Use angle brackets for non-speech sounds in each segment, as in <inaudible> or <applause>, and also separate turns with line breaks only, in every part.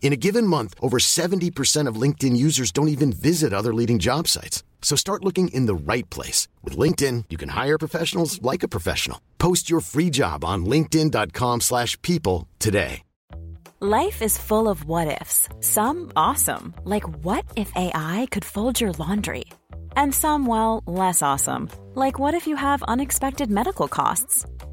In a given month, over 70% of LinkedIn users don't even visit other leading job sites. So start looking in the right place. With LinkedIn, you can hire professionals like a professional. Post your free job on linkedin.com slash people today.
Life is full of what ifs. Some awesome, like what if AI could fold your laundry? And some, well, less awesome, like what if you have unexpected medical costs?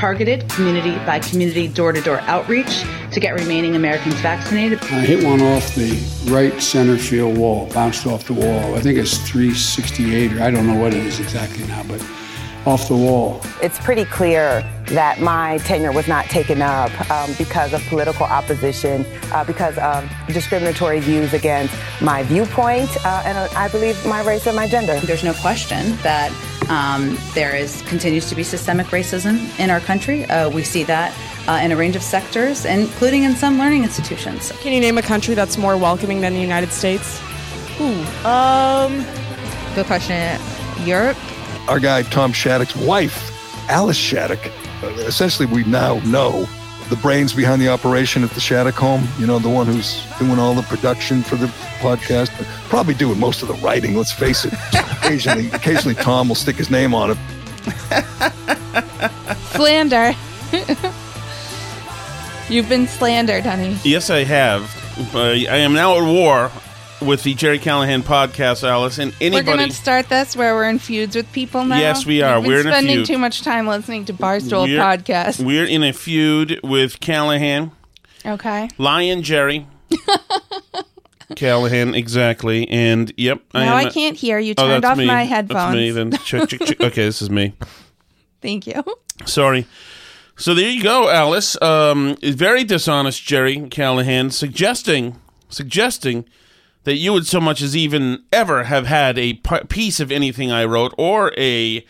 Targeted community by community door to door outreach to get remaining Americans vaccinated.
I hit one off the right center field wall, bounced off the wall. I think it's 368, or I don't know what it is exactly now, but off the wall.
It's pretty clear that my tenure was not taken up um, because of political opposition, uh, because of discriminatory views against my viewpoint, uh, and uh, I believe my race and my gender.
There's no question that um, there is continues to be systemic racism in our country. Uh, we see that uh, in a range of sectors, including in some learning institutions.
Can you name a country that's more welcoming than the United States?
Ooh, um, good question. Europe.
Our guy Tom Shattuck's wife, Alice Shattuck. Uh, essentially, we now know the brains behind the operation at the Shattuck home. You know, the one who's doing all the production for the podcast, probably doing most of the writing. Let's face it. occasionally, occasionally Tom will stick his name on it.
Slander. You've been slandered, honey.
Yes, I have. Uh, I am now at war with the Jerry Callahan podcast, Alice, and anybody.
We're going to start this where we're in feuds with people now.
Yes, we are. We're in a
spending too much time listening to Barstool
We're-
podcast.
We're in a feud with Callahan,
Okay.
Lion Jerry. <laughs> Callahan, exactly. And yep,
Now
am
I
a-
can't hear. You
Oh,
turned
that's
off
me.
my
That's me.
headphones.
Then check, check, check. <laughs> Okay, this is me.
Thank you.
Sorry. So there you go, Alice. Um, very dishonest, Jerry Callahan, suggesting suggesting that you would so much as even ever have had a p- piece of anything I wrote or a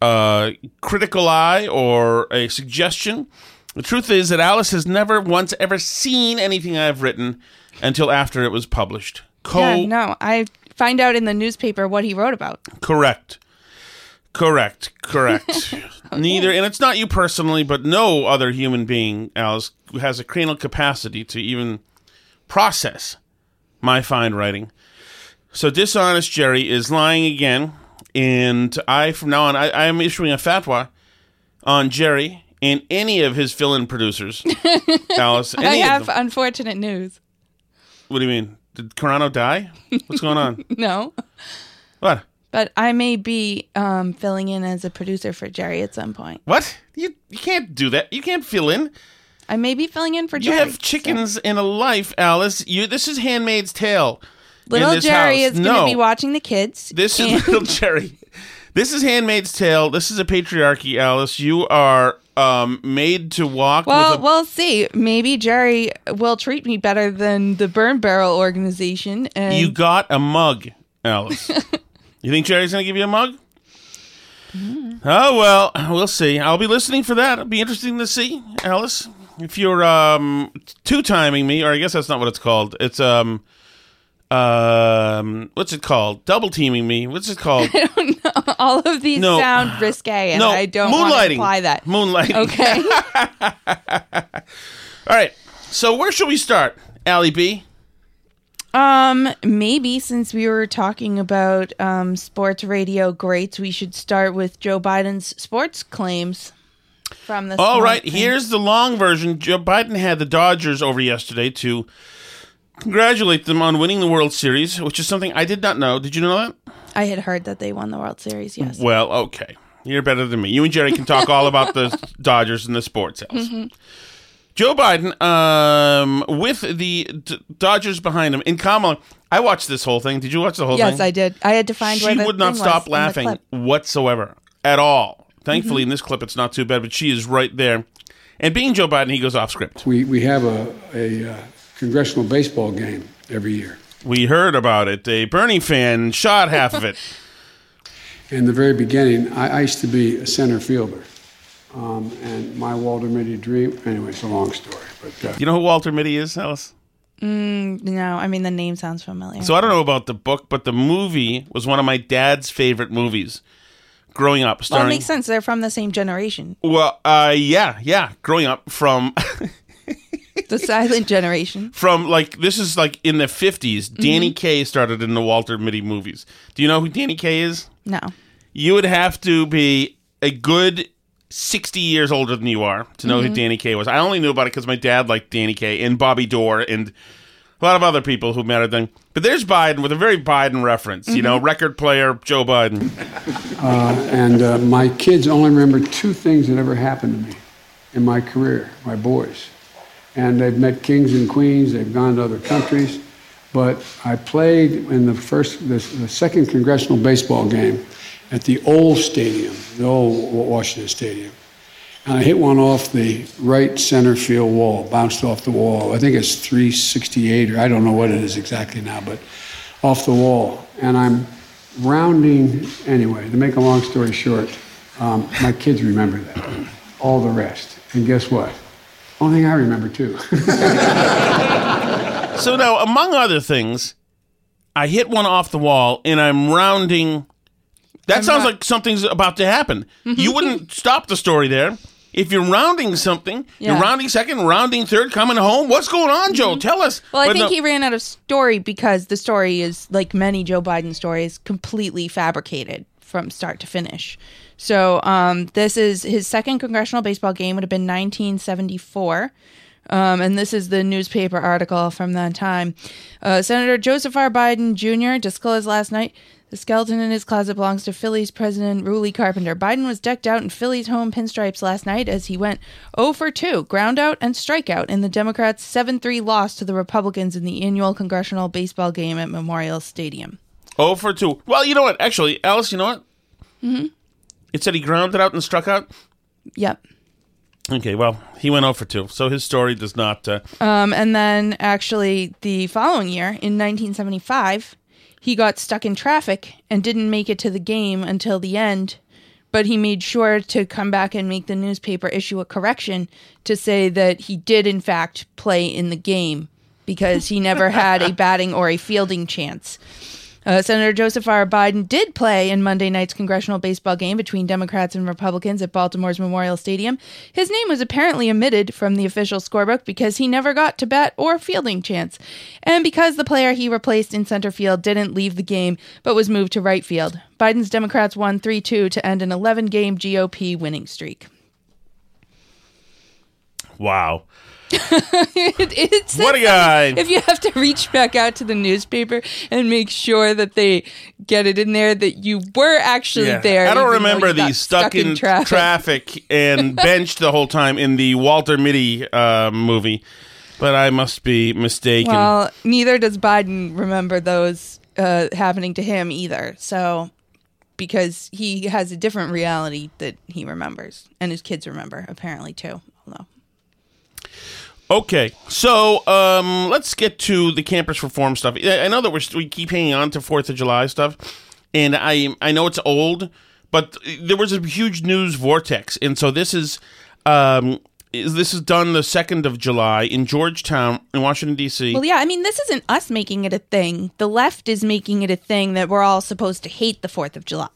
uh, critical eye or a suggestion. The truth is that Alice has never once ever seen anything I've written until after it was published. Co-
yeah, no, I find out in the newspaper what he wrote about.
Correct. Correct. Correct. <laughs> Neither, and it's not you personally, but no other human being, Alice, who has a cranial capacity to even process my fine writing. So, dishonest Jerry is lying again, and I, from now on, I, I am issuing a fatwa on Jerry and any of his fill-in producers. <laughs> Alice,
I have unfortunate news.
What do you mean? Did Carano die? What's going on? <laughs>
No,
What?
but I may be um, filling in as a producer for Jerry at some point.
What? You you can't do that. You can't fill in.
I may be filling in for Jerry.
You have chickens in a life, Alice. You this is Handmaid's Tale. in
Little Jerry
house.
is
no.
going to be watching the kids.
This is <laughs> little Jerry. This is Handmaid's Tale. This is a patriarchy, Alice. You are um, made to walk
Well,
with a
we'll see. Maybe Jerry will treat me better than the Burn Barrel organization. And
You got a mug, Alice. <laughs> you think Jerry's going to give you a mug? Oh well, we'll see. I'll be listening for that. It'll be interesting to see, Alice. If you're um two timing me, or I guess that's not what it's called. It's um um, what's it called? Double teaming me. What's it called? <laughs>
All of these
No.
sound risque, and
no,
I don't want to
moonlighting.
imply that.
Moonlighting.
Okay. <laughs> <laughs>
All right. So where should we start, Allie B?
Um, maybe since we were talking about um, sports radio greats, we should start with Joe Biden's sports claims from the.
All right. Here's the long version. Joe Biden had the Dodgers over yesterday to congratulate them on winning the World Series, which is something I did not know. Did you know that?
I had heard that they won the World Series. Yes.
Well, okay. You're better than me. You and Jerry can talk all about the <laughs> Dodgers and the sports house.
Mhm.
Joe Biden, um, with the D- Dodgers behind him, in Kamala. I watched this whole thing. Did you watch the whole thing?
Yes, I did. I had to find
She would not stop
was in the
laughing whatsoever at all. Thankfully,
Mhm.
in this clip, it's not too bad, but she is right there. And being Joe Biden, he goes off script.
We, we have a, a uh, congressional baseball game every year.
We heard about it. A Bernie fan shot half of it. <laughs>
In the very beginning, I, I used to be a center fielder. Um, and my Walter Mitty dream, anyway, it's a long story. But uh,
You know who Walter Mitty is, Alice?
Mm, no, I mean the name sounds familiar.
So I don't know about the book, but the movie was one of my dad's favorite movies growing up.
well, it makes sense. They're from the same generation,
Well, uh, yeah, yeah, growing up from
the silent generation. <laughs>
from like this is like in the 50s.
Mm-hmm.
Danny Kaye started in the Walter Mitty movies. Do you know who Danny Kaye is?
No.
You would have to be a good 60 years older than you are to know who
Mhm.
Danny Kaye was. I only knew about it because my dad liked Danny Kaye and Bobby Dorr and a lot of other people who mattered then. But there's Biden with a very Biden reference, you know, record player Joe Biden.
Uh, and uh, my kids only remember two things that ever happened to me in my career, my boys. And they've met kings and queens, they've gone to other countries. But I played in the first, the, the second congressional baseball game at the old stadium, the old Washington Stadium. And I hit one off the right center field wall, bounced off the wall. I think it's 368, or I don't know what it is exactly now, but off the wall. And I'm rounding, anyway, to make a long story short, um, my kids remember that. All the rest. And guess what? Only thing I remember, too. <laughs>
So now, among other things, I hit one off the wall and I'm rounding. That sounds like something's about to happen. You wouldn't <laughs> stop the story there. If you're rounding something, you're rounding second, rounding third, coming home. What's going on, Joe? Tell us.
Well, I
But
think
no-
he ran out of story because the story is like many Joe Biden stories, completely fabricated from start to finish. So um, this is his second congressional baseball game. Would have been 1974. Um, and this is the newspaper article from that time. Uh, Senator Joseph R. Biden Jr. disclosed last night the skeleton in his closet belongs to Phillies president Ruly Carpenter. Biden was decked out in Phillies home pinstripes last night as he went 0 for 2, ground out and strikeout in the Democrats' 7 3 loss to the Republicans in the annual congressional baseball game at Memorial Stadium.
Oh for two. Well, you know what? Actually, Alice, you know what?
Mm-hmm.
It said he grounded out and struck out.
Yep.
Okay, well, he went 0 for 2, so his story does not. Uh,
Um, and then actually, the following year, in 1975, he got stuck in traffic and didn't make it to the game until the end. But he made sure to come back and make the newspaper issue a correction to say that he did, in fact, play in the game because he never had a <laughs> batting or a fielding chance. Uh, Senator Joseph R. Biden did play in Monday night's congressional baseball game between Democrats and Republicans at Baltimore's Memorial Stadium. His name was apparently omitted from the official scorebook because he never got to bat or fielding chance, and because the player he replaced in center field didn't leave the game but was moved to right field. Biden's Democrats won 3 2 to end an 11 game GOP winning streak.
wow. <laughs>
it,
What a guy.
If you have to reach back out to the newspaper and make sure that they get it in there that you were actually
Yeah.
there.
I don't remember the stuck, in,
traffic.
traffic. and <laughs> benched the whole time in the Walter Mitty uh, movie, but I must be mistaken.
Well, neither does Biden remember those uh, happening to him either. So, because he has a different reality that he remembers, and his kids remember apparently too.
Okay, so um, let's get to the campus reform stuff. I know that we're, we keep hanging on to Fourth of July stuff, and I I know it's old, but there was a huge news vortex, and so this is um, is this is done the second of July in Georgetown in Washington D.C.
Well, yeah, I mean, this isn't us making it a thing. The left is making it a thing that we're all supposed to hate the 4th of July.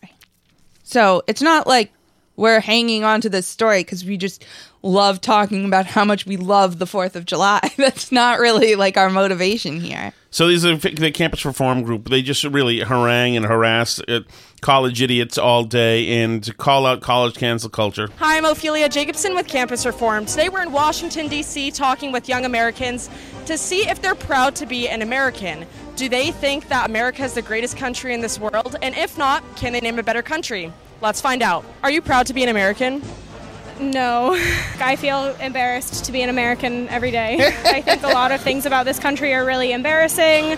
So it's not like we're hanging on to this story because we just love talking about how much we love the 4th of July. <laughs> That's not really like our motivation here.
So these are the campus reform group. They just really harangue and harass uh, college idiots all day and call out college cancel culture.
Hi, I'm Ophelia Jacobson with Campus Reform. Today we're in Washington, D.C., talking with young Americans to see if they're proud to be an American. Do they think that America is the greatest country in this world? And if not, can they name a better country? Let's find out. Are you proud to be an American?
No. <laughs> I feel embarrassed to be an American every day. I think a lot of things about this country are really embarrassing.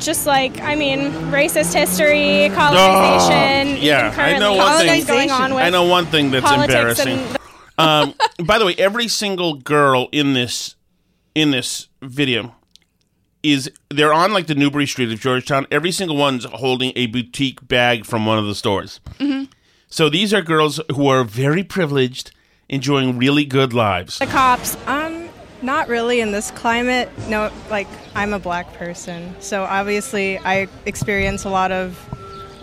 Just like, I mean, racist history, colonization.
Oh, yeah, I know
currently
one thing.
going on with
I know one thing that's embarrassing.
and-
um, <laughs> by the way, every single girl in this in this video is they're on like the Newbury Street of Georgetown. Every single one's holding a boutique bag from one of the stores.
Mhm.
So these are girls who are very privileged, enjoying really good lives.
the cops.
Um, not really in this climate. No, like I'm a black person, so obviously I experience a lot of,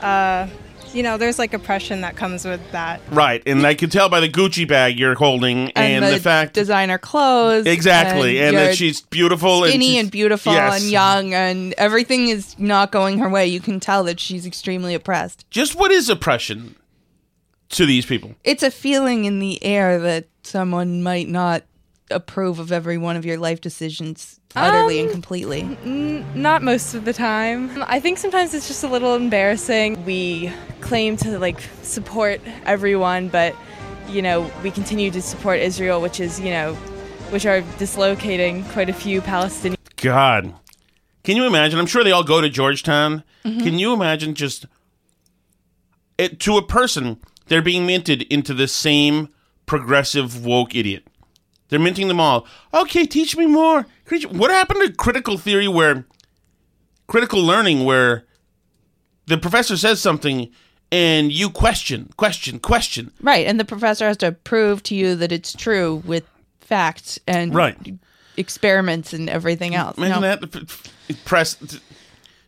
uh, you know, there's like oppression that comes with that.
Right, and I can tell by the Gucci bag you're holding, and, the, fact
designer clothes.
exactly, and,
you're
that she's beautiful,
skinny
she's-
and, beautiful
Yes.
and young, and everything is not going her way. You can tell that she's extremely oppressed.
Just what is oppression to these people?
It's a feeling in the air that someone might not approve of every one of your life decisions utterly and completely.
N- not most of the time. I think sometimes it's just a little embarrassing. We claim to like support everyone, but you know, we continue to support Israel, which is, you know, which are dislocating quite a few Palestinians.
God, can you imagine? I'm sure they all go to Georgetown.
Mhm.
Can you imagine just it to a person? They're being minted into the same progressive woke idiot. They're minting them all. Okay, teach me more. What happened to critical theory where critical learning where the professor says something and you question, question, question.
Right, and the professor has to prove to you that it's true with facts and
Right.
experiments and everything else.
Imagine
No.
that. Press.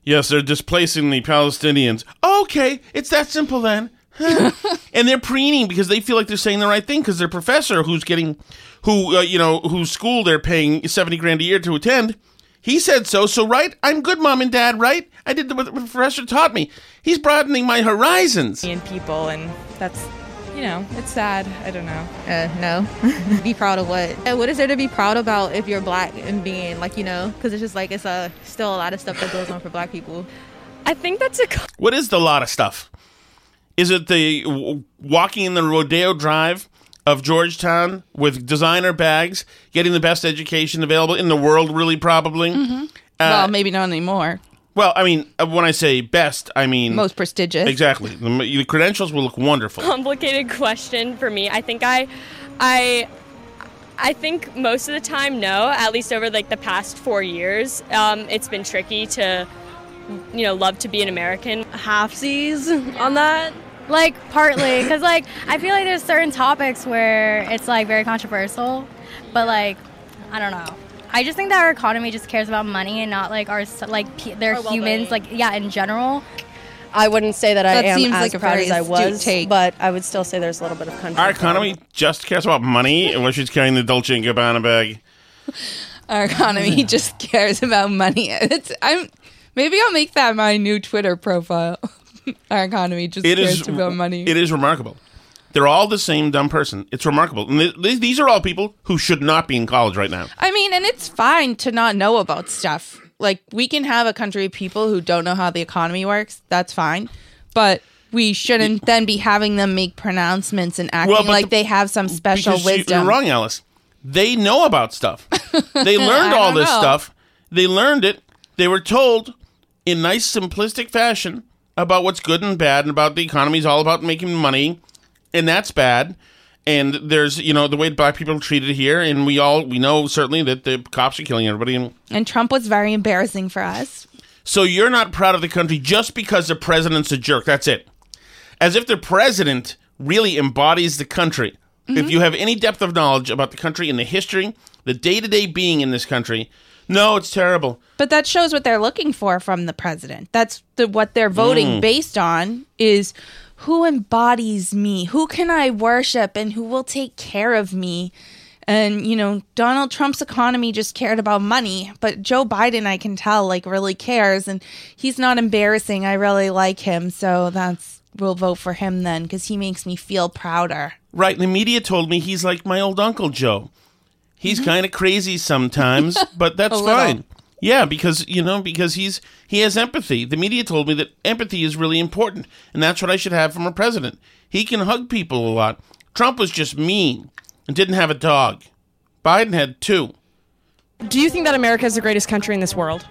Yes, they're displacing the Palestinians. Okay, it's that simple then. <laughs> and they're preening because they feel like they're saying the right thing because their professor, who's getting, who uh, you know, whose school they're paying seventy grand a year to attend, he said so. So right, I'm good, mom and dad. Right, I did what the professor taught me. He's broadening my horizons.
And people, and that's, you know, it's sad. I don't know.
Uh, no. <laughs> be proud of what? Uh, What is there to be proud about if you're black and being like, you know, because it's just like it's a still a lot of stuff that goes on for black people.
I think that's a.
What is the lot of stuff? Is it the walking in the Rodeo Drive of Georgetown with designer bags, getting the best education available in the world? Really, probably.
Mhm.
Uh,
well, maybe not anymore.
Well, I mean, uh, when I say best, I mean
Most prestigious.
Exactly. The, the credentials will look wonderful.
complicated question for me. I think I, I, I think most of the time, no. At least over like the past four years, um, it's been tricky to, you know, love to be an American.
halfsies on that. Like partly, because like I feel like there's certain topics where it's like very controversial, but like I don't know. I just think that our economy just cares about money and not like our like pe- they're
Our well-being.
humans. Like yeah, in general.
I wouldn't say that, I am as
like
proud as I was,
take.
but I would still say there's a little bit of country.
Our economy just cares about money, and when she's carrying the Dolce and Gabbana bag. <laughs>
Our economy <laughs> just cares about money. It's I'm maybe I'll make that my new Twitter profile. <laughs> <laughs> Our economy just
It
cares
is
about money.
It is remarkable. They're all the same dumb person. It's remarkable. And th- th- these are all people who should not be in college right now.
I mean, and it's fine to not know about stuff. Like we can have a country of people who don't know how the economy works. That's fine. But we shouldn't then be having them make pronouncements and acting
Well,
like
the-
they have some special wisdom.
You're wrong, Alice. They know about stuff. <laughs> They learned all this
know.
stuff. They learned it. They were told in nice, simplistic fashion about what's good and bad, and about the economy is all about making money, and that's bad. And there's, you know, the way black people are treated here, and we all we know certainly that the cops are killing everybody. And
And Trump was very embarrassing for us.
so you're not proud of the country just because the president's a jerk. That's it. As if the president really embodies the country. if mm-hmm. you have any depth of knowledge about the country and the history, the day to day being in this country, no, it's terrible.
But that shows what they're looking for from the president. That's the what they're voting
Mm.
based on is who embodies me, who can I worship, and who will take care of me. And you know, Donald Trump's economy just cared about money, but Joe Biden, I can tell, like really cares, and he's not embarrassing. I really like him, so that's we'll vote for him then because he makes me feel prouder.
Right. The media told me he's like my old uncle Joe. He's kind of crazy sometimes, <laughs> but that's.
Little.
fine. Yeah, because you know, because he's he has empathy. The media told me that empathy is really important, and that's what I should have from a president. He can hug people a lot. Trump was just mean and didn't have a dog. Biden had two.
Do you think that America is the greatest country in this world?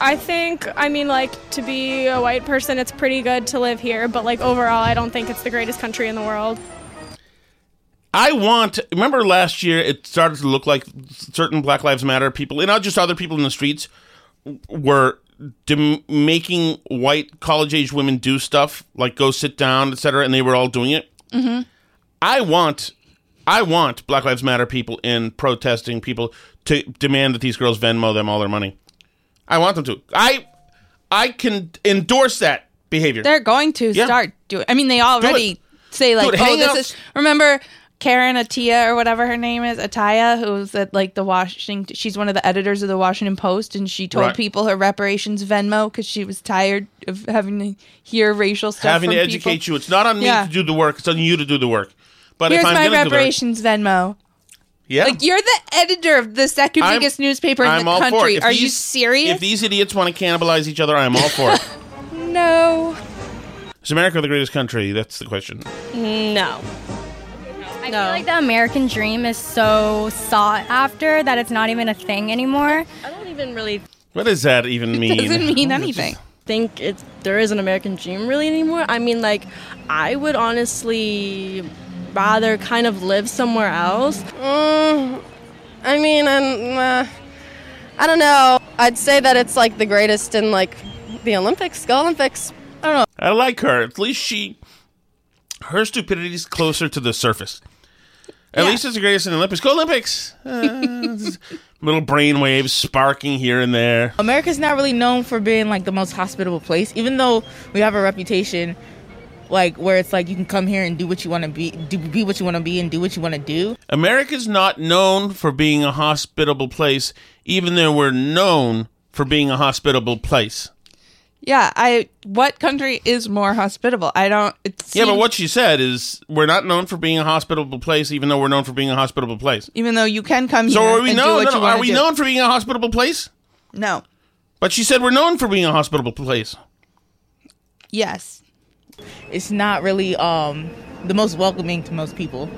I think, I mean, like, to be a white person, it's pretty good to live here, but, like, overall, I don't think it's the greatest country in the world.
I want. Remember last year, it started to look like certain Black Lives Matter people, and not just other people in the streets, were dem- making white college age women do stuff like go sit down, etc., and they were all doing it.
Mm-hmm.
I want, I want Black Lives Matter people in protesting people to demand that these girls Venmo them all their money. I want them to. I, I can endorse that behavior.
They're going to
Yeah.
start doing. I mean, they already say like, "Oh, this is." Remember Karen Attiah or whatever her name is, Ataya, who's at like the Washington. She's one of the editors of the Washington Post, and she told
Right.
people her reparations Venmo because she was tired of having to hear racial stuff.
Having
from
to
people.
educate you. It's not on me
Yeah.
to do the work. It's on you to do the work. But
Here's
if I'm
my
gonna the work,
reparations Venmo.
yeah,
Like you're the editor of the 2nd
I'm-
biggest newspaper in
I'm
the
all for it.
country.
If
Are you serious?
If these idiots want to cannibalize each other, I'm all for it. <laughs>
no.
Is America the greatest country? That's the question.
No.
I feel like the American dream is so sought after that it's not even a thing anymore.
I don't even really
What does that even <laughs> mean? <laughs>
anything.
think it's there is an American dream really anymore. I mean, like, I would honestly rather kind of live somewhere else.
Mm, I mean, and uh, I don't know. I'd say that it's like the greatest in like the Olympics, go Olympics. I don't know.
I like her. At least she, her stupidity is closer to the surface. At least it's the greatest in the Olympics. Go Olympics! Uh, <laughs> little brain waves sparking here and there.
America's not really known for being like the most hospitable place, even though we have a reputation like where it's like you can come here and do what you want to be, do be what you want to be, and do what you want to do.
America's not known for being a hospitable place, even though we're known for being a hospitable place.
Yeah, I. What country is more hospitable? I don't. It
Yeah, but what she said is we're not known for being a hospitable place, even though we're known for being a hospitable place.
even though you can come
So
here
are we
and do
known?
what
no,
you
no,
wanna
are we
do.
known for being a hospitable place?
No.
But she said we're known for being a hospitable place.
Yes.
It's not really um the most welcoming to most people.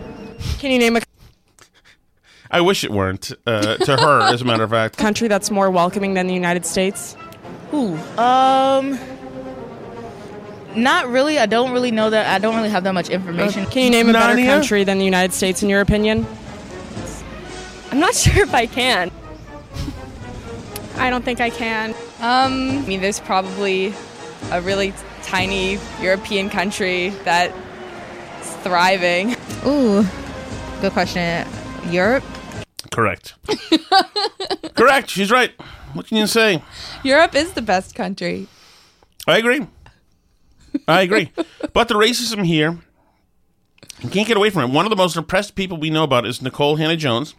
Can you name a
I wish it weren't uh, to her, as a matter of fact.
country that's more welcoming than the United States?
Ooh, um, not really. I don't really know that. I don't really have that much information.
Can you name a better
Narnia?
country than the United States in your opinion?
I'm not <laughs> sure if I can.
I don't think I can.
Um, I mean, there's probably a really tiny European country that's thriving. <laughs>
Ooh, good question. Europe?
Correct. <laughs> Correct. She's right. What can you say?
Europe is the best country.
I agree. I agree. <laughs> but the racism here, you can't get away from it. One of the most oppressed people we know about is Nikole Hannah-Jones,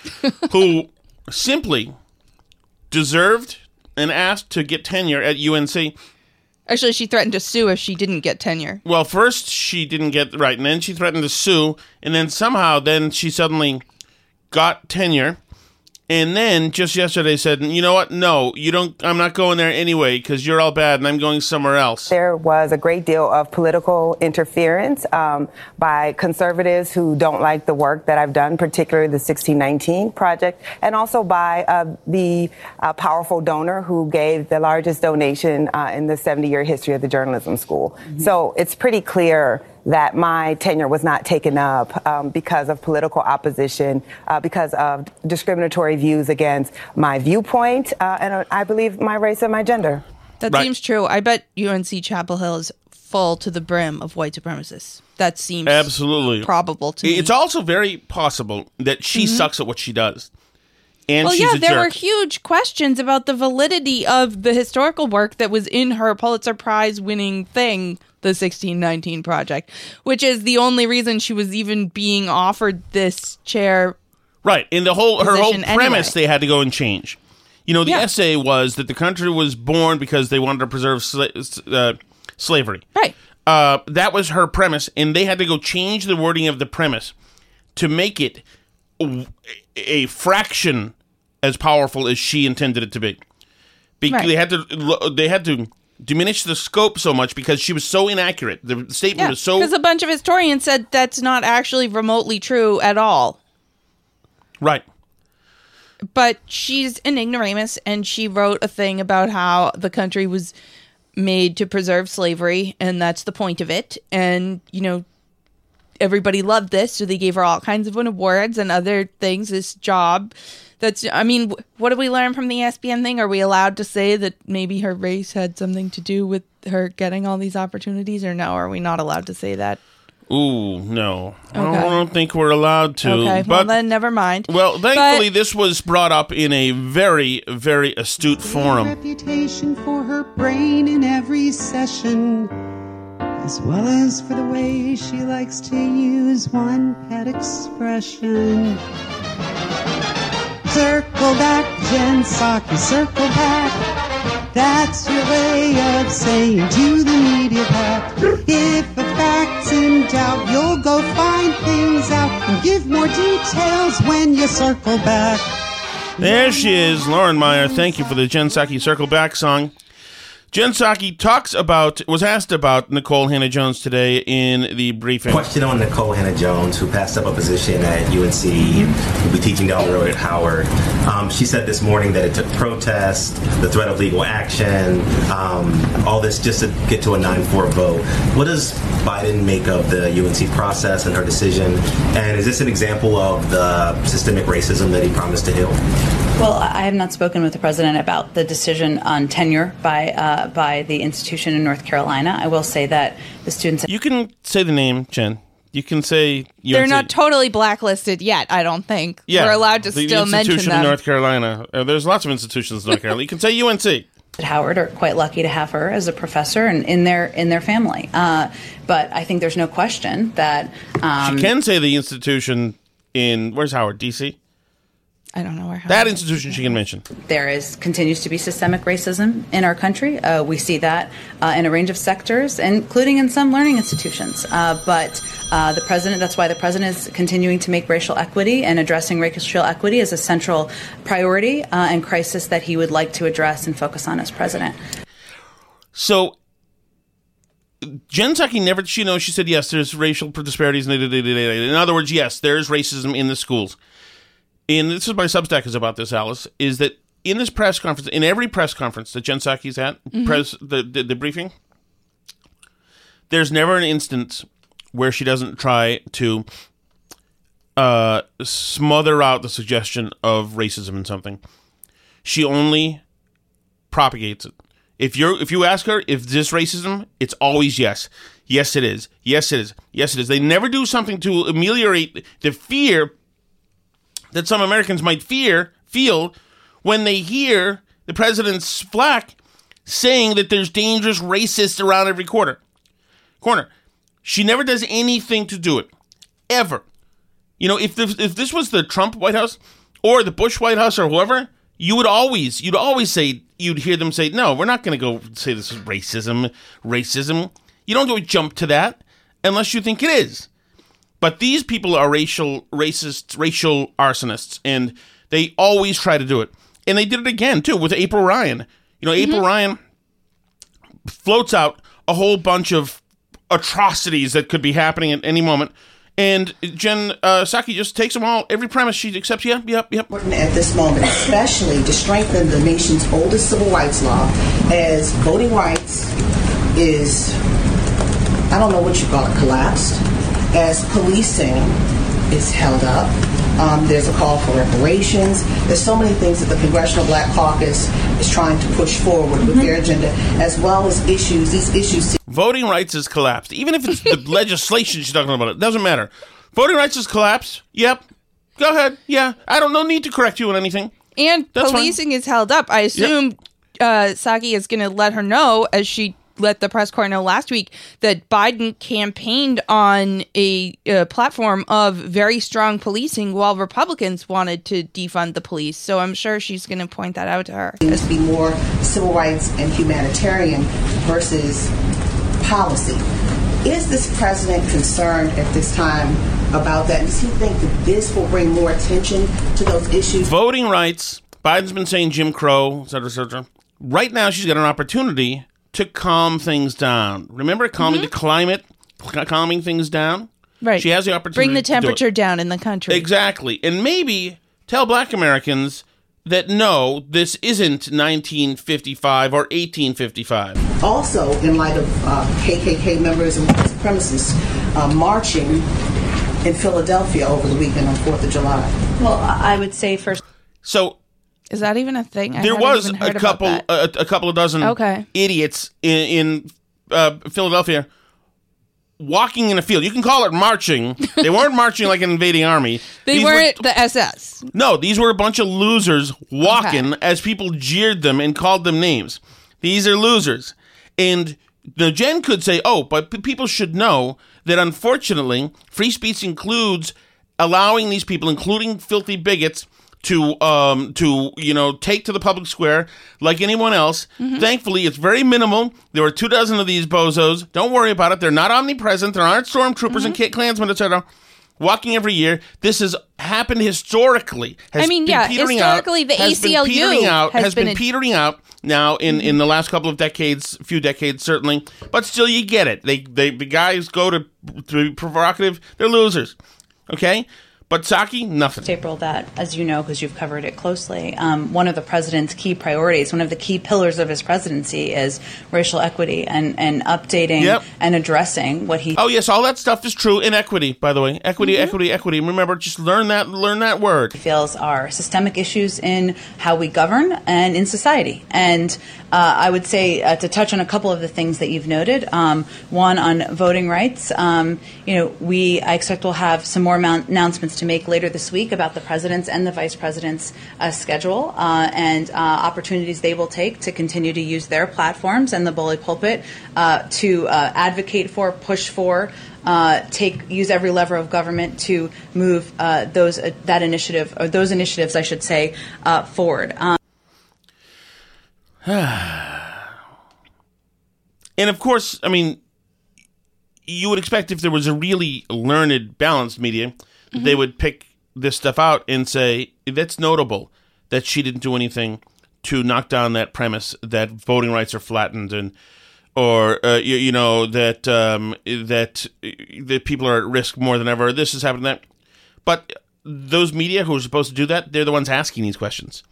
<laughs> who simply deserved and asked to get tenure at UNC.
Actually, she threatened to sue if she didn't get tenure.
Well, first she didn't get right, and then she threatened to sue, and then somehow then she suddenly got tenure, and then just yesterday said, "You know what? No, you don't. I'm not going there anyway because you're all bad, and I'm going somewhere else."
There was a great deal of political interference um, by conservatives who don't like the work that I've done, particularly the 1619 project, and also by uh, the uh, powerful donor who gave the largest donation uh, in the 70 year history of the journalism school. So it's pretty clear that my tenure was not taken up um, because of political opposition, uh, because of discriminatory views against my viewpoint, uh, and uh, I believe my race and my gender.
That
Right.
seems true. I bet UNC Chapel Hill is full to the brim of white supremacists. That seems
Absolutely
probable to me.
It's also very possible that she
Mhm.
sucks at what she does, and
well,
she's
yeah,
a
there
jerk.
were huge questions about the validity of the historical work that was in her Pulitzer Prize winning thing, the 1619 Project, which is the only reason she was even being offered this chair.
Right, In the whole her whole premise
anyway.
they had to go and change. You know, the essay was that the country was born because they wanted to preserve sla- uh, slavery.
Right.
Uh, that was her premise, and they had to go change the wording of the premise to make it a fraction as powerful as she intended it to be. Be-
Right.
They had to they had to diminish the scope so much because she was so inaccurate. The statement
Yeah,
was so
because a bunch of historians said that's not actually remotely true at all.
right.
but she's an ignoramus and she wrote a thing about how the country was made to preserve slavery and that's the point of it and you know everybody loved this so they gave her all kinds of awards and other things this job that's i mean what did we learn from the espn thing are we allowed to say that maybe her race had something to do with her getting all these opportunities or no are we not allowed to say that
Ooh, no. Okay. I
Okay.
don't think we're allowed to.
okay
but
well then never mind
Well, thankfully, this was brought up in a very, very astute forum.
reputation for her brain in every session, as well as for the way she likes to use one pet expression. Circle back, Jen Psaki, circle back. That's your way of saying to the media pack. If a fact's in doubt, you'll go find things out and give more details when you circle back.
There she is, Lauren Meyer. Thank you for the Jen Psaki Circle Back song. Jen Psaki talks about, was asked about Nikole Hannah-Jones today in the briefing.
Question on Nikole Hannah-Jones, who passed up a position at UNC, will be teaching down the road at Howard. Um, she said this morning that it took protest, the threat of legal action, um, all this just to get to a 9 4 vote. What does Biden make of the UNC process and her decision? And is this an example of the systemic racism that he promised to heal?
Well, I have not spoken with the president about the decision on tenure by uh, by the institution in North Carolina. I will say that the students.
You can say the name, Jen. You can say UNC.
they're not totally blacklisted yet i don't think
Yeah,
we're allowed to
the
still mention
institution
them
in North Carolina. Uh, there's lots of institutions in North Carolina. You can say UNC. <laughs>
Howard are quite lucky to have her as a professor and in their in their family. Uh, but I think there's no question that um,
she can say the institution in where's Howard, D.C.
I don't know where.
That institution she can mention.
there is continues to be systemic racism in our country. Uh, we see that uh, in a range of sectors, including in some learning institutions. Uh, but uh, the president, that's why the president is continuing to make racial equity and addressing racial equity as a central priority uh, and crisis that he would like to address and focus on as president.
So Jen Psaki never, she knows, she said, yes, there's racial disparities. In other words, yes, there's racism in the schools. And this is my Substack is about this, Alice, is that in this press conference, in every press conference that Jen Psaki's at,
Mhm.
press the, the, the briefing, there's never an instance where she doesn't try to uh, smother out the suggestion of racism in something. She only propagates it. If you're if you ask her if this racism, it's always yes. Yes it is. Yes it is. Yes it is. They never do something to ameliorate the fear that some Americans might fear feel when they hear the president's flack saying that there's dangerous racists around every quarter corner. She never does anything to do it. Ever. You know, if this, if this was the Trump White House or the Bush White House or whoever, you would always you'd always say you'd hear them say, "No, we're not going to go say this is racism, racism." You don't go jump to that unless you think it is. But these people are racial racists, racial arsonists, and they always try to do it. And they did it again too with April Ryan. You know, April Ryan floats out a whole bunch of atrocities that could be happening at any moment. And Jen uh, Psaki just takes them all, every premise she accepts. Yep, yep, yep.
at this moment, especially to strengthen the nation's oldest civil rights law, as voting rights is, I don't know what you call it, collapsed, as policing is held up. Um, there's a call for reparations. There's so many things that the Congressional Black Caucus is trying to push forward with their agenda, as well as issues. These issues
voting rights has collapsed. Even if it's the <laughs> legislation she's talking about, it doesn't matter. Voting rights has collapsed. Yep. Go ahead. Yeah. I don't no need to correct you on anything.
And
That's fine.
policing is held up. I assume uh, Psaki is going to let her know, as she let the press corps know last week, that Biden campaigned on a uh, platform of very strong policing while Republicans wanted to defund the police. So I'm sure she's going to point that out to her.
It to be more civil rights and humanitarian versus policy. Is this president concerned at this time about that? Does he think that this will bring more attention to those issues?
Voting rights. Biden's been saying Jim Crow, et cetera, et cetera. Right now, she's got an opportunity to calm things down. Remember calming the climate, calming things down?
Right.
She has the opportunity
Bring the
to do it.
temperature down in the country.
Exactly. And maybe tell black Americans that no, this isn't 1955 or 1855.
Also, in light of uh, KKK members and white supremacists uh, marching in Philadelphia over the weekend on 4th of July.
Well, I would say first.
So
Is that even a thing? I
there was a couple a, a couple of dozen
Okay.
idiots in, in uh, Philadelphia walking in a field. You can call it marching. <laughs> They weren't marching like an invading army.
They
These were-
weren't the SS.
No, these were a bunch of losers walking as people jeered them and called them names. These are losers. And the Jen could say, oh, but p- people should know that unfortunately, free speech includes allowing these people, including filthy bigots, to um to you know take to the public square like anyone else. Thankfully, it's very minimal. There were two dozen of these bozos. Don't worry about it. They're not omnipresent. There aren't stormtroopers and Kit Klansmen, etc. Walking every year. This has happened historically. Has
I mean,
been
yeah,
petering
historically,
out,
the
has been
ACLU
petering out,
has
has
been
been,
a- Mm-hmm.
petering out now in, in the last couple of decades, few decades certainly. But still, you get it. They they the guys go to to be provocative. They're losers. Okay, but Psaki nothing.
April, that, as you know, because you've covered it closely, um, one of the president's key priorities, one of the key pillars of his presidency is racial equity and, and updating
Yep.
and addressing what he
Oh yes, all that stuff is true. Inequity, by the way, equity,
Mm-hmm.
equity, equity. Remember, just learn that. Learn that word.
feels are systemic issues in how we govern and in society. And uh, I would say uh, to touch on a couple of the things that you've noted. Um, one on voting rights. Um, you know, we I expect we'll have some more mount- announcements to make later this week about the president's and the vice president's uh, schedule uh, and uh, opportunities they will take to continue to use their platforms and the bully pulpit uh, to uh, advocate for, push for. Uh, take use every lever of government to move uh, those uh, that initiative or those initiatives, I should say, forward. Um, <sighs>
And of course, I mean, you would expect if there was a really learned, balanced media, they would pick this stuff out and say that's notable that she didn't do anything to knock down that premise that voting rights are flattened and or uh, you, you know that um, that that people are at risk more than ever. This has happened. That, but those media who are supposed to do that, they're the ones asking these questions.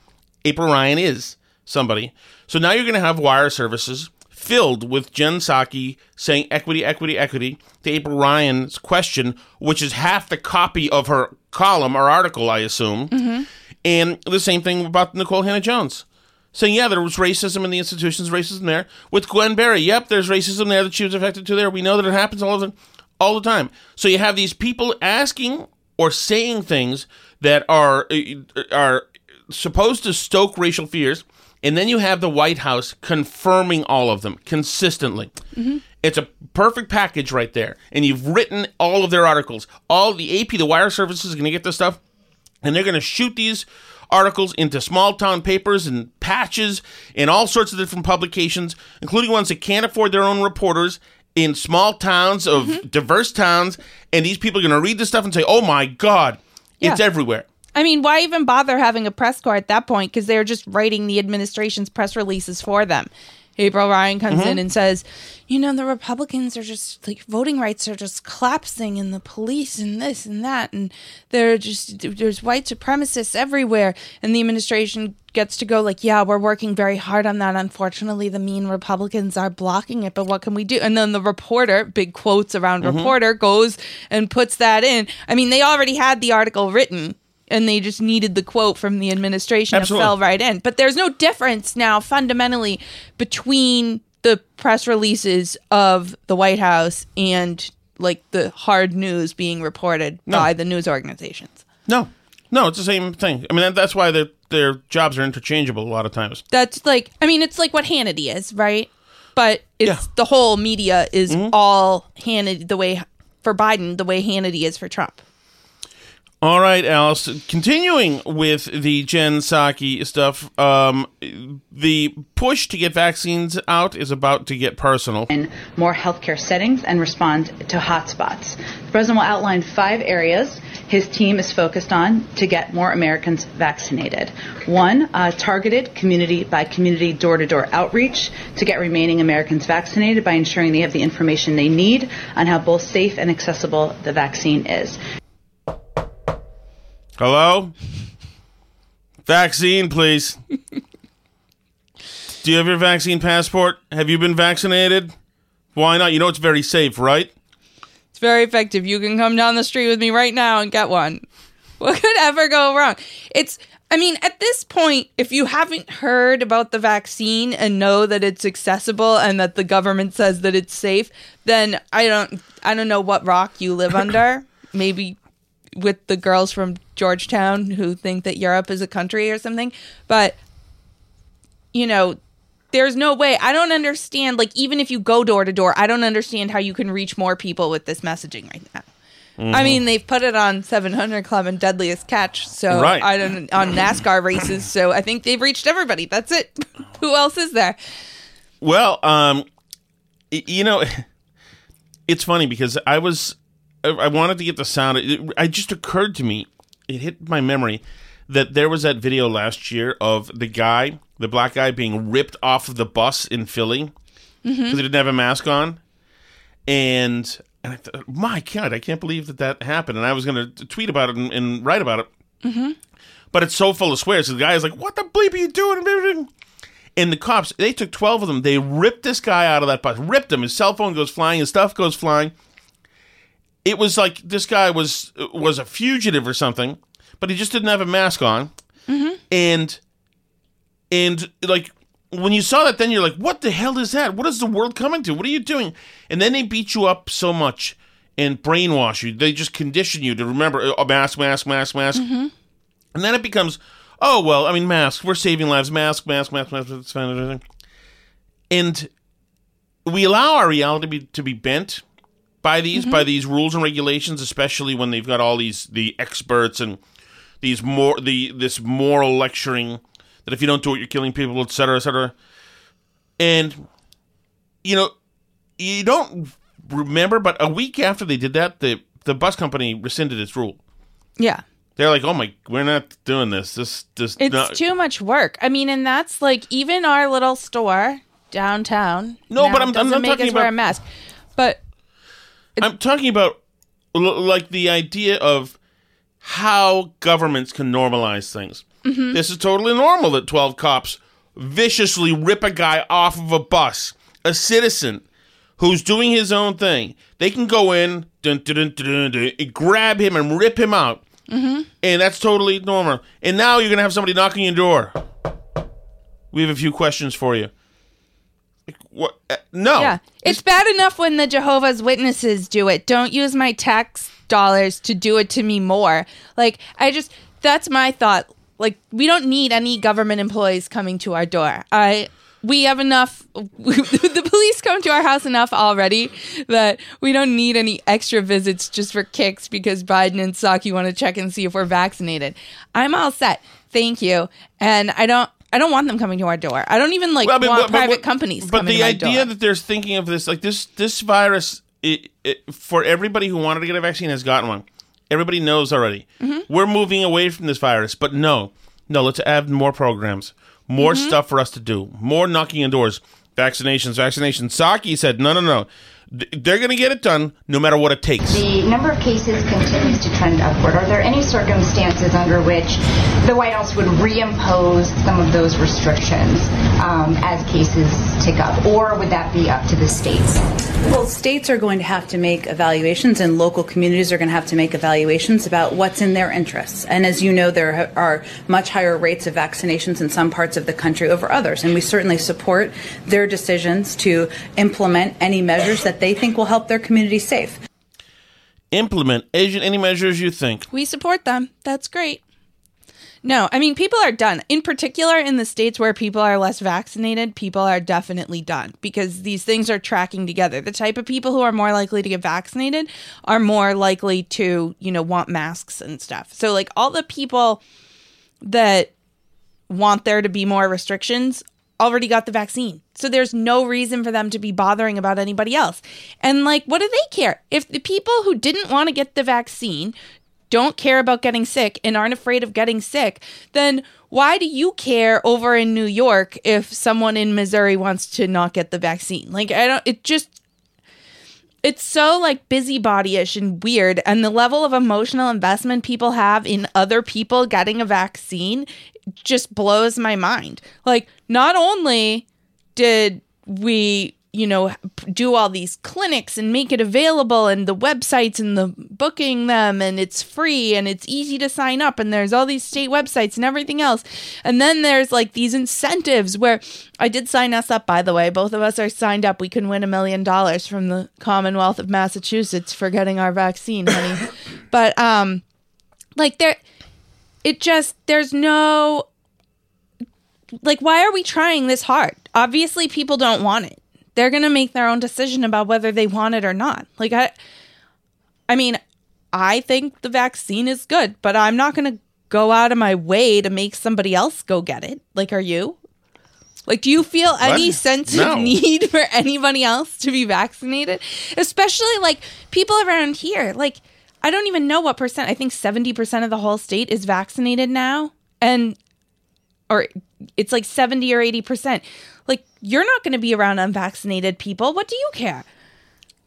April Ryan is somebody. So now you're going to have wire services filled with Jen Psaki saying equity, equity, equity to April Ryan's question, which is half the copy of her column or article, I assume. Mm-hmm. And the same thing about Nikole Hannah-Jones. Saying, yeah, there was racism in the institutions, racism there. With Gwen Berry, yep, there's racism there that she was affected to there. We know that it happens all the, all the time. So you have these people asking or saying things that are uh, are supposed to stoke racial fears, and then you have the White House confirming all of them consistently. Mm-hmm. It's a perfect package right there. And you've written all of their articles. All the AP, the wire services, is going to get this stuff, and they're going to shoot these articles into small town papers and patches and all sorts of different publications, including ones that can't afford their own reporters in small towns of mm-hmm. diverse towns. And these people are going to read this stuff and say, "Oh my God, it's everywhere."
I mean, why even bother having a press corps at that point? Because they're just writing the administration's press releases for them. April Ryan comes
Mm-hmm.
in and says, you know, the Republicans are just like voting rights are just collapsing, and the police and this and that, and they're just there's white supremacists everywhere, and the administration gets to go like, yeah, we're working very hard on that. Unfortunately, the mean Republicans are blocking it, but what can we do? And then the reporter, big quotes around
Mm-hmm.
reporter, goes and puts that in. I mean, they already had the article written and they just needed the quote from the administration
Absolutely.
that fell right in. But there's no difference now fundamentally between the press releases of the White House and like the hard news being reported
No.
by the news organizations.
No, no, it's the same thing. I mean, that's why their their jobs are interchangeable a lot of times.
That's like, I mean, it's like what Hannity is, right? But it's the whole media is
Mm-hmm.
all Hannity the way for Biden, the way Hannity is for Trump.
All right, Alice. Continuing with the Jen Psaki stuff, um, the push to get vaccines out is about to get personal.
in more healthcare settings and respond to hotspots. The president will outline five areas his team is focused on to get more Americans vaccinated. One, uh, targeted community by community door to door outreach to get remaining Americans vaccinated by ensuring they have the information they need on how both safe and accessible the vaccine is.
Hello? Vaccine, please. Do you have your vaccine passport? Have you been vaccinated? Why not? You know it's very safe, right?
It's very effective. You can come down the street with me right now and get one. What could ever go wrong? It's, I mean, at this point, if you haven't heard about the vaccine and know that it's accessible and that the government says that it's safe, then I don't, I don't know what rock you live under. <laughs> Maybe with the girls from Georgetown who think that Europe is a country or something. But, you know, there's no way. I don't understand. Like, even if you go door to door, I don't understand how you can reach more people with this messaging right now. I
Mhm.
mean, they've put it on 700 Club and Deadliest Catch, so
Right.
I don't on NASCAR races. So I think they've reached everybody. That's it. <laughs> Who else is there?
Well, um, you know, <laughs> it's funny because I was, I- I wanted to get the sound. It, it just occurred to me, it hit my memory that there was that video last year of the guy, the black guy, being ripped off of the bus in Philly because
Mhm.
he didn't have a mask on, and. And I thought, my God, I can't believe that that happened. And I was going to tweet about it and, and write about it.
Mm-hmm.
But it's so full of swears. The guy is like, "What the bleep are you doing?" And the cops, they took twelve of them. They ripped this guy out of that bus. Ripped him. His cell phone goes flying. His stuff goes flying. It was like this guy was was a fugitive or something, but he just didn't have a mask on.
Mm-hmm.
And and like when you saw that, then you're like, "What the hell is that? What is the world coming to? What are you doing?" And then they beat you up so much and brainwash you. They just condition you to remember a mask, mask, mask, mask.
Mm-hmm.
And then it becomes, oh well, I mean, mask. We're saving lives. Mask, mask, mask, mask. And we allow our reality to be, to be bent by these by mm-hmm. these rules and regulations, especially when they've got all these the experts and these more the this moral lecturing that if you don't do it, you're killing people, et cetera, et cetera. And you know, you don't remember, but a week after they did that, the the bus company rescinded its rule.
Yeah.
They're like, "Oh my, we're not doing this. This, this,
It's
no-
too much work. I mean, and that's like even our little store downtown.
No, but I'm- I'm
make
talking
us wear a mask. But
I'm talking about l- like the idea of how governments can normalize things.
Mhm.
This is totally normal that 12 cops viciously rip a guy off of a bus, a citizen who's doing his own thing. They can go in, dun, dun, dun, dun, dun, dun, grab him and rip him out.
Mm-hmm.
And that's totally normal. And now you're going to have somebody knocking your door. We have a few questions for you. Like, What? No.
Yeah. It's bad enough when the Jehovah's Witnesses do it. Don't use my tax dollars to do it to me more. Like, I just, that's my thought. Like, we don't need any government employees coming to our door. I, we have enough, <laughs> the police come to our house enough already that we don't need any extra visits just for kicks because Biden and Psaki want to check and see if we're vaccinated. I'm all set. Thank you. And I don't, I don't want them coming to our door. I don't even like
Well, I mean,
want
but- but
private
what-
companies
But the idea
door.
that there's thinking of this, like this, this virus, it, it, for everybody who wanted to get a vaccine has gotten one. Everybody knows already.
Mhm.
We're moving away from this virus, but no, no. Let's add more programs, more
Mhm.
stuff for us to do, more knocking on doors, vaccinations, vaccinations. Psaki said, no, no, no. Th- they're going to get it done no matter what it takes.
The number of cases continues to trend upward. Are there any circumstances under which the White House would reimpose some of those restrictions um, as cases tick up, or would that be up to the states?
Well, states are going to have to make evaluations, and local communities are going to have to make evaluations about what's in their interests. And as you know, there are much higher rates of vaccinations in some parts of the country over others, and we certainly support their decisions to implement any measures that they think will help their community safe.
Implement Asian any measures you think.
We support them. That's great. No, I mean, people are done. In particular, in the states where people are less vaccinated, people are definitely done because these things are tracking together. The type of people who are more likely to get vaccinated are more likely to, you know, want masks and stuff. So, like, all the people that want there to be more restrictions already got the vaccine. So there's no reason for them to be bothering about anybody else. And like what do they care? If the people who didn't want to get the vaccine don't care about getting sick and aren't afraid of getting sick, then why do you care over in New York if someone in Missouri wants to not get the vaccine? Like I don't it just it's so like busybodyish and weird and the level of emotional investment people have in other people getting a vaccine just blows my mind like not only did we you know do all these clinics and make it available and the websites and the booking them and it's free and it's easy to sign up and there's all these state websites and everything else. And then there's like these incentives where I did sign us up by the way. Both of us are signed up. We can win a million dollars from the Commonwealth of Massachusetts for getting our vaccine honey. <laughs> But um like there it just there's no like why are we trying this hard obviously people don't want it. They're going to make their own decision about whether they want it or not. Like i i mean i think the vaccine is good but i'm not going to go out of my way to make somebody else go get it. Like are you? Like do you feel any sense
No.
of need <laughs> for anybody else to be vaccinated? Especially like people around here like i don't even know what percent i think 70% of the whole state is vaccinated now and or it's like 70 or 80%. Like, you're not going to be around unvaccinated people. What do you care?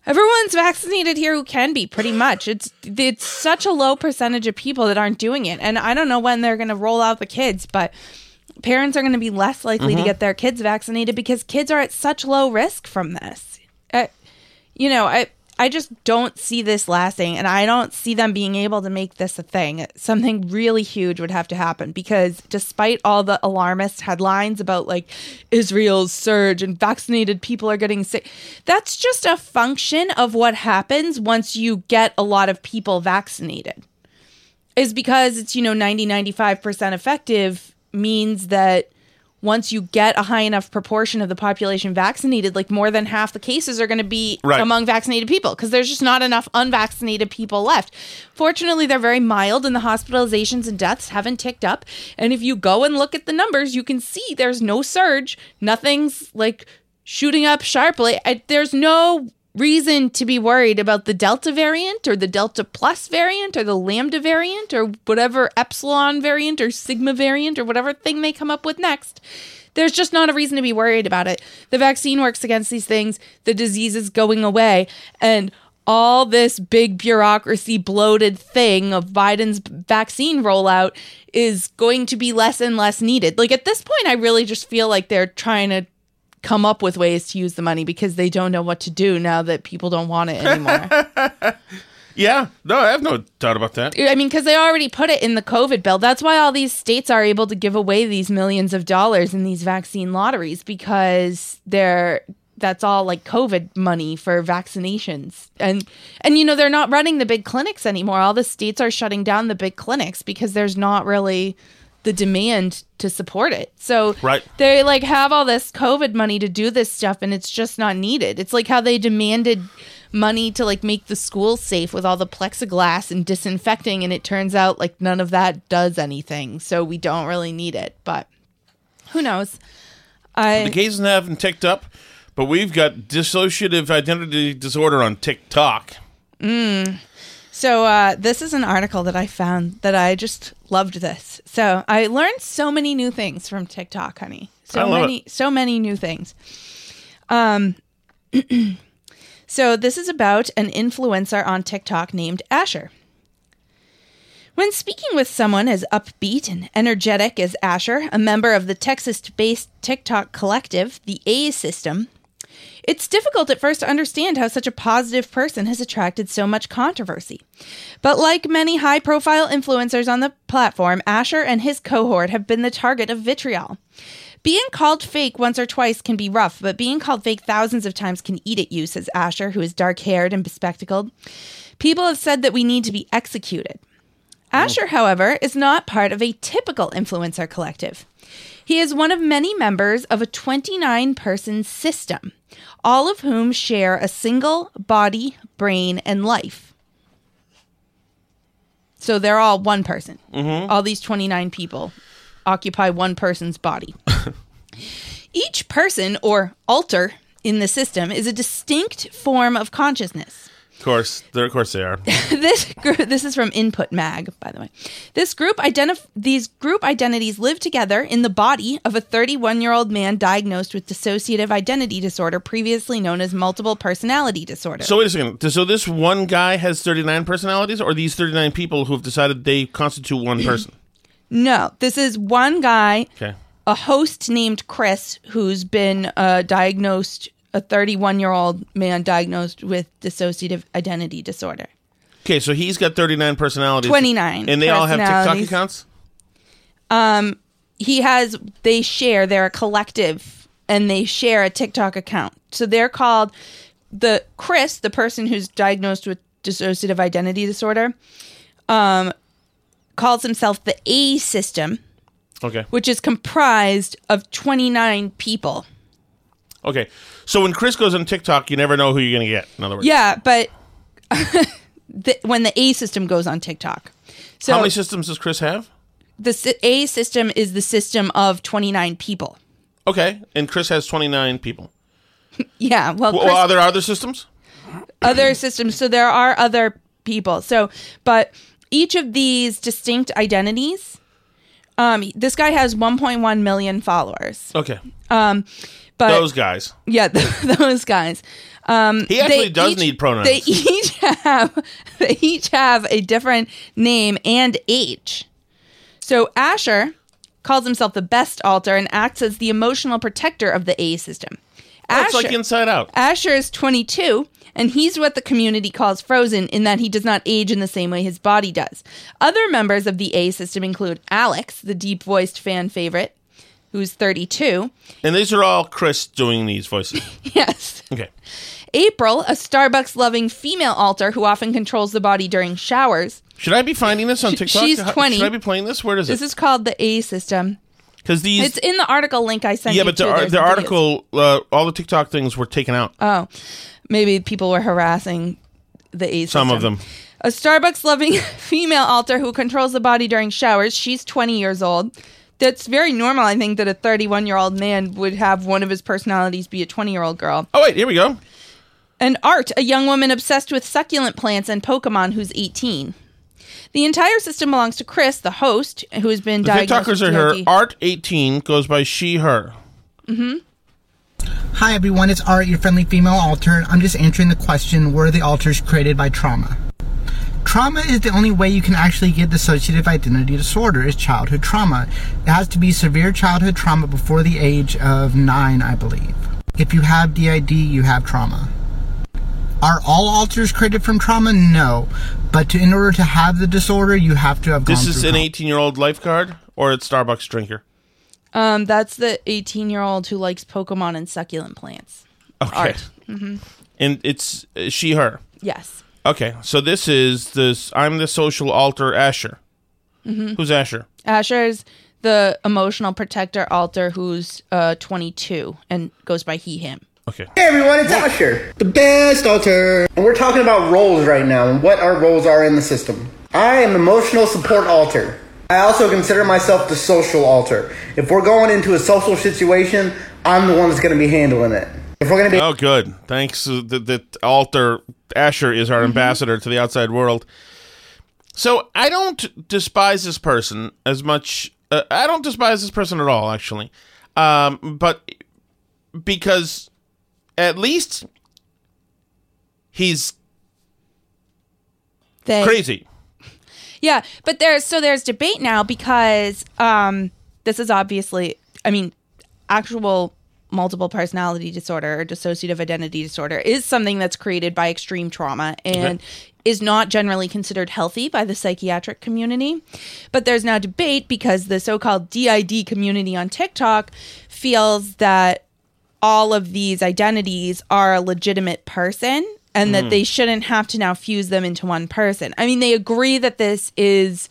Everyone's vaccinated here who can be, pretty much. It's it's such a low percentage of people that aren't doing it. And I don't know when they're going to roll out the kids, but parents are going to be less likely to
Mhm.
get their kids vaccinated because kids are at such low risk from this. Uh, you know, I I just don't see this lasting, and I don't see them being able to make this a thing. Something really huge would have to happen because, despite all the alarmist headlines about like Israel's surge and vaccinated people are getting sick, that's just a function of what happens once you get a lot of people vaccinated. Is because it's, you know, 90, 95% effective means that once you get a high enough proportion of the population vaccinated, like more than half the cases are going to be
Right.
among vaccinated people because there's just not enough unvaccinated people left. Fortunately, they're very mild and the hospitalizations and deaths haven't ticked up. And if you go and look at the numbers, you can see there's no surge. Nothing's like shooting up sharply. I, there's no reason to be worried about the Delta variant or the Delta Plus variant or the Lambda variant or whatever Epsilon variant or Sigma variant or whatever thing they come up with next. There's just not a reason to be worried about it. The vaccine works against these things, the disease is going away, and all this big bureaucracy bloated thing of Biden's vaccine rollout is going to be less and less needed. Like at this point, I really just feel like they're trying to come up with ways to use the money because they don't know what to do now that people don't want it anymore. <laughs>
Yeah, no, I have no doubt about that.
I mean, because they already put it in the COVID bill. That's why all these states are able to give away these millions of dollars in these vaccine lotteries because they're that's all like COVID money for vaccinations. And and you know, they're not running the big clinics anymore. All the states are shutting down the big clinics because there's not really the demand to support it. So
Right.
they like have all this COVID money to do this stuff and it's just not needed. It's like how they demanded money to like make the schools safe with all the plexiglass and disinfecting and it turns out like none of that does anything. So we don't really need it. But who knows? I
the cases haven't ticked up, but we've got dissociative identity disorder on TikTok.
Mm. So uh, this is an article that I found that I just loved this. So I learned so many new things from TikTok, honey. So many, so many new things. Um, <clears throat> So, this is about an influencer on TikTok named Asher. When speaking with someone as upbeat and energetic as Asher, a member of the Texas based TikTok collective, the A System, it's difficult at first to understand how such a positive person has attracted so much controversy. But like many high profile influencers on the platform, Asher and his cohort have been the target of vitriol. Being called fake once or twice can be rough, but being called fake thousands of times can eat at you, says Asher, who is dark haired and bespectacled. People have said that we need to be executed. Asher, however, is not part of a typical influencer collective. He is one of many members of a 29 person system, all of whom share a single body, brain, and life. So they're all one person.
Mhm.
All these 29 people occupy one person's body. <laughs> Each person or alter in the system is a distinct form of consciousness.
Of course, they're, of course they are. <laughs>
this group, this is from Input Mag, by the way. This group identif- these group identities live together in the body of a 31-year-old man diagnosed with dissociative identity disorder, previously known as multiple personality disorder.
So wait a second. So this one guy has 39 personalities, or these 39 people who have decided they constitute one <clears throat> person?
no, this is one guy,
Okay.
a host named Chris, who's been uh, diagnosed a 31-year-old man diagnosed with dissociative identity disorder.
Okay, so he's got 39 personalities.
29
And they all have TikTok
personalities.
accounts?
Um, he has. They share. They're a collective, and they share a TikTok account. So they're called the Chris, the person who's diagnosed with dissociative identity disorder. Um, calls himself the A system,
Okay.
which is comprised of twenty nine people.
Okay. So when Chris goes on TikTok, you never know who you're going to get, in other words.
Yeah, but <laughs> the, when the A system goes on TikTok, so
How many systems does Chris have?
the A system is the system of twenty nine people.
Okay. And Chris has 29 people. <laughs>
Yeah, well,
Well,
Chris-
are there other systems?
other systems. So there are other people. So, but each of these distinct identities, um, this guy has 1.1 million followers.
Okay.
Um, but
Those guys.
yeah, <laughs> those guys. Um,
He actually
they
does
each-
need pronouns.
They <laughs> each have they each have a different name and age. So Asher calls himself the best alter and acts as the emotional protector of the A system.
Oh, it's like Inside Out.
Asher is 22, and he's what the community calls frozen in that he does not age in the same way his body does. Other members of the A system include Alex, the deep voiced fan favorite, who's 32.
And these are all Chris doing these voices. <laughs>
Yes.
Okay.
April, a Starbucks loving female alter who often controls the body during showers.
Should I be finding this on TikTok?
she's
How-
20.
Should I be playing this? Where is it?
This is called the A system.
Because these.
It's in the article link I sent
yeah,
you.
but the, ar- the article, uh, all the TikTok things were taken out.
Oh, maybe people were harassing the A system.
Some of them.
A Starbucks loving <laughs> female alter who controls the body during showers. She's 20 years old. That's very normal, I think, that a 31 year old man would have one of his personalities be a 20 year old girl.
Oh, wait, here we go.
And Art, a young woman obsessed with succulent plants and Pokemon who's 18. The entire system belongs to Chris, the host, who has been
The
diagnosed
TikTokers
with
are her. Art18 goes by she, her.
Mm-hmm.
Hi everyone, it's Art, your friendly female alter. I'm just answering the question, were the alters created by trauma? Trauma is the only way you can actually get dissociative identity disorder is childhood trauma. It has to be severe childhood trauma before the age of 9, I believe. If you have DID, you have trauma. Are all alters created from trauma? No. But to, in order to have the disorder, you have to have gone
This is an 18 year old lifeguard or a Starbucks drinker?
Um, that's the 18 year old who likes Pokemon and succulent plants.
Okay.
Art. hmm
And it's uh, she, her.
Yes.
Okay, so this is this. I'm the social alter Asher.
hmm
Who's Asher?
Asher is the emotional protector alter who's uh 22 and goes by he him.
Okay.
Hey everyone, it's Asher, the best alter. And we're talking about roles right now and what our roles are in the system. I am emotional support alter. I also consider myself the social alter. If we're going into a social situation, I'm the one that's going to be handling it. If we're going to be
Oh, good. Thanks. The, That that alter Asher is our ambassador to the outside world. So I don't despise this person as much. Uh, I don't despise this person at all, actually. Um, but because at least he's
They-
crazy.
Yeah, but there's so there's debate now because um, this is obviously, I mean, actual multiple personality disorder or dissociative identity disorder is something that's created by extreme trauma and is not generally considered healthy by the psychiatric community. But there's now debate because the so-called DID community on TikTok feels that all of these identities are a legitimate person and that
Mm.
they shouldn't have to now fuse them into one person. I mean, they agree that this is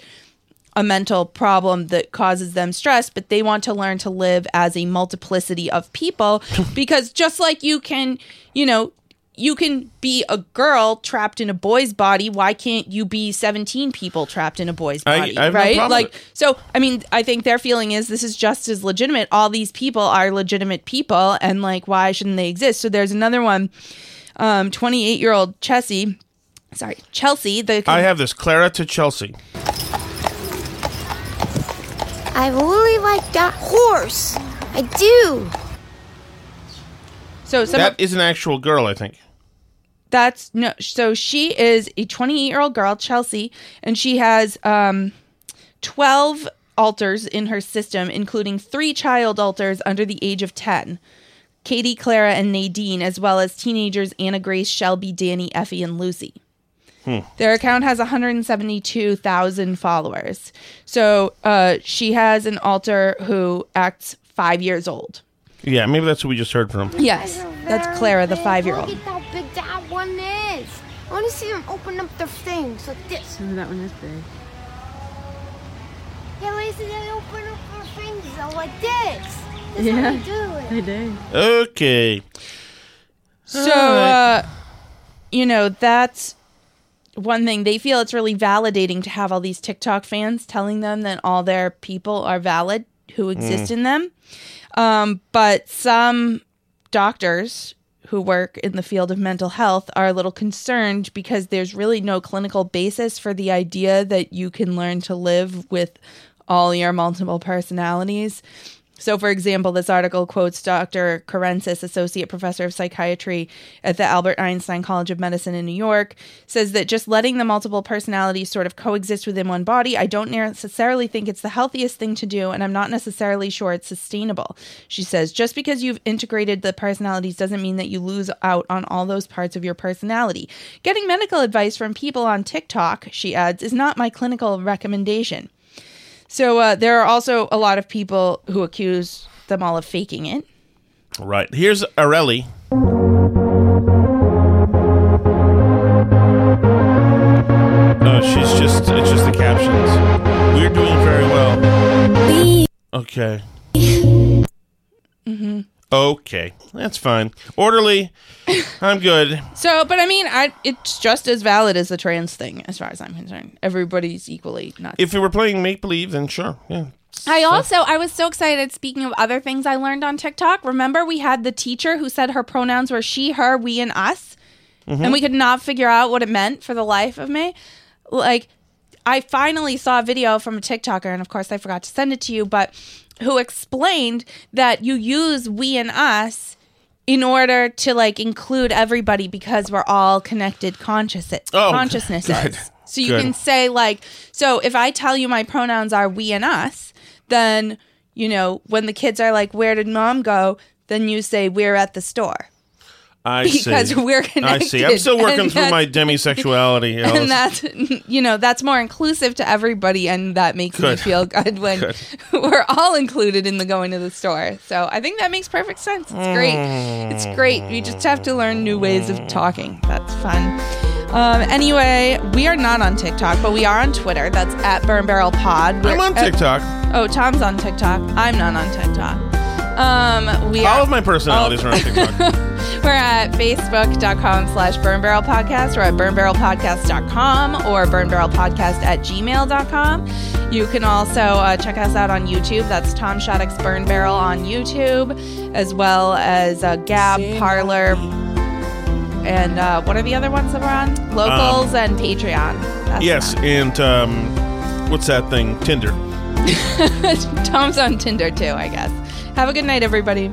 a mental problem that causes them stress, but they want to learn to live as a multiplicity of people <laughs> because just like you can, you know, you can be a girl trapped in a boy's body. Why can't you be 17 people trapped in a boy's body?
I have
right?
problem
like, so, I mean, I think their feeling is this is just as legitimate. All these people are legitimate people, and like, why shouldn't they exist? So, there's another one, um, 28 year old Chelsea. Sorry, Chelsea. The
I have this Clara to Chelsea.
I really like that horse. I do.
so some
That is an actual girl, I think.
That's no. So she is a 28 year old girl, Chelsea, and she has um, 12 alters in her system, including three child alters under the age of 10. Katie, Clara, and Nadine, as well as teenagers Anna Grace, Shelby, Danny, Effie, and Lucy. Their account has 172,000 followers. So uh, she has an alter who acts five years old.
Yeah, maybe that's what we just heard from.
Yes, that's Clara, the five year old.
Look at how big that one is. I want to see them open up their things like this.
Oh, that one is big.
Yeah, Lacey, they open up their things like this. That's
Yeah,
how they do it.
They do.
Okay.
So,
Alright.
uh, you know, that's one thing. They feel it's really validating to have all these TikTok fans telling them that all their people are valid who exist
Mm.
in them. Um, but some doctors who work in the field of mental health are a little concerned because there's really no clinical basis for the idea that you can learn to live with all your multiple personalities. So, for example, this article quotes Dr. Karensis, associate professor of psychiatry at the Albert Einstein College of Medicine in New York, says that just letting the multiple personalities sort of coexist within one body, I don't necessarily think it's the healthiest thing to do, and I'm not necessarily sure it's sustainable. She says, just because you've integrated the personalities doesn't mean that you lose out on all those parts of your personality. Getting medical advice from people on TikTok, she adds, is not my clinical recommendation. So uh, there are also a lot of people who accuse them all of faking it.
Right. Here's Areli. Oh, she's just, it's just the captions. We're doing very well. Okay.
hmm
Okay. That's fine. Orderly. I'm good. <laughs>
So, but I mean, I, it's just as valid as the trans thing, as far as I'm concerned. Everybody's equally nuts.
If we were playing make believe, then sure. Yeah.
I also I was so excited. Speaking of other things I learned on TikTok, remember we had the teacher who said her pronouns were she, her, we, and us,
Mhm.
and we could not figure out what it meant for the life of me. Like, I finally saw a video from a TikToker, and of course I forgot to send it to you, but who explained that you use we and us in order to like include everybody because we're all connected conscious-
Oh,
consciousnesses.
good.
So you
Good.
can say like, so if I tell you my pronouns are we and us, then you know when the kids are like, "Where did mom go?" Then you say, "We're at the store,"
I
Because
see.
we're connected.
I see. I'm still working through my demisexuality. <laughs> Alice.
and that's you know that's more inclusive to everybody, and that makes me feel good <laughs> when
Good. <laughs>
we're all included in the going to the store. So I think that makes perfect sense. It's great. It's great. We just have to learn new ways of talking. That's fun. Um, anyway, we are not on TikTok, but we are on Twitter. That's at Burn Barrel Pod. We're
I'm on
at-
TikTok.
oh, Tom's on TikTok. I'm not on TikTok. Um, we
All
are,
of my personalities are on TikTok.
We're at facebook.com slash burn barrel podcast or at burnbarrelpodcast.com or burnbarrelpodcast at gmail.com. You can also uh, check us out on YouTube. That's Tom Shattuck's Burn Barrel on YouTube, as well as uh, Gab, Parler, and uh, what are the other ones that we're on? Locals and Patreon. That's
yes, and um, what's that thing? Tinder. <laughs>
Tom's on Tinder too, I guess. Have a good night, everybody.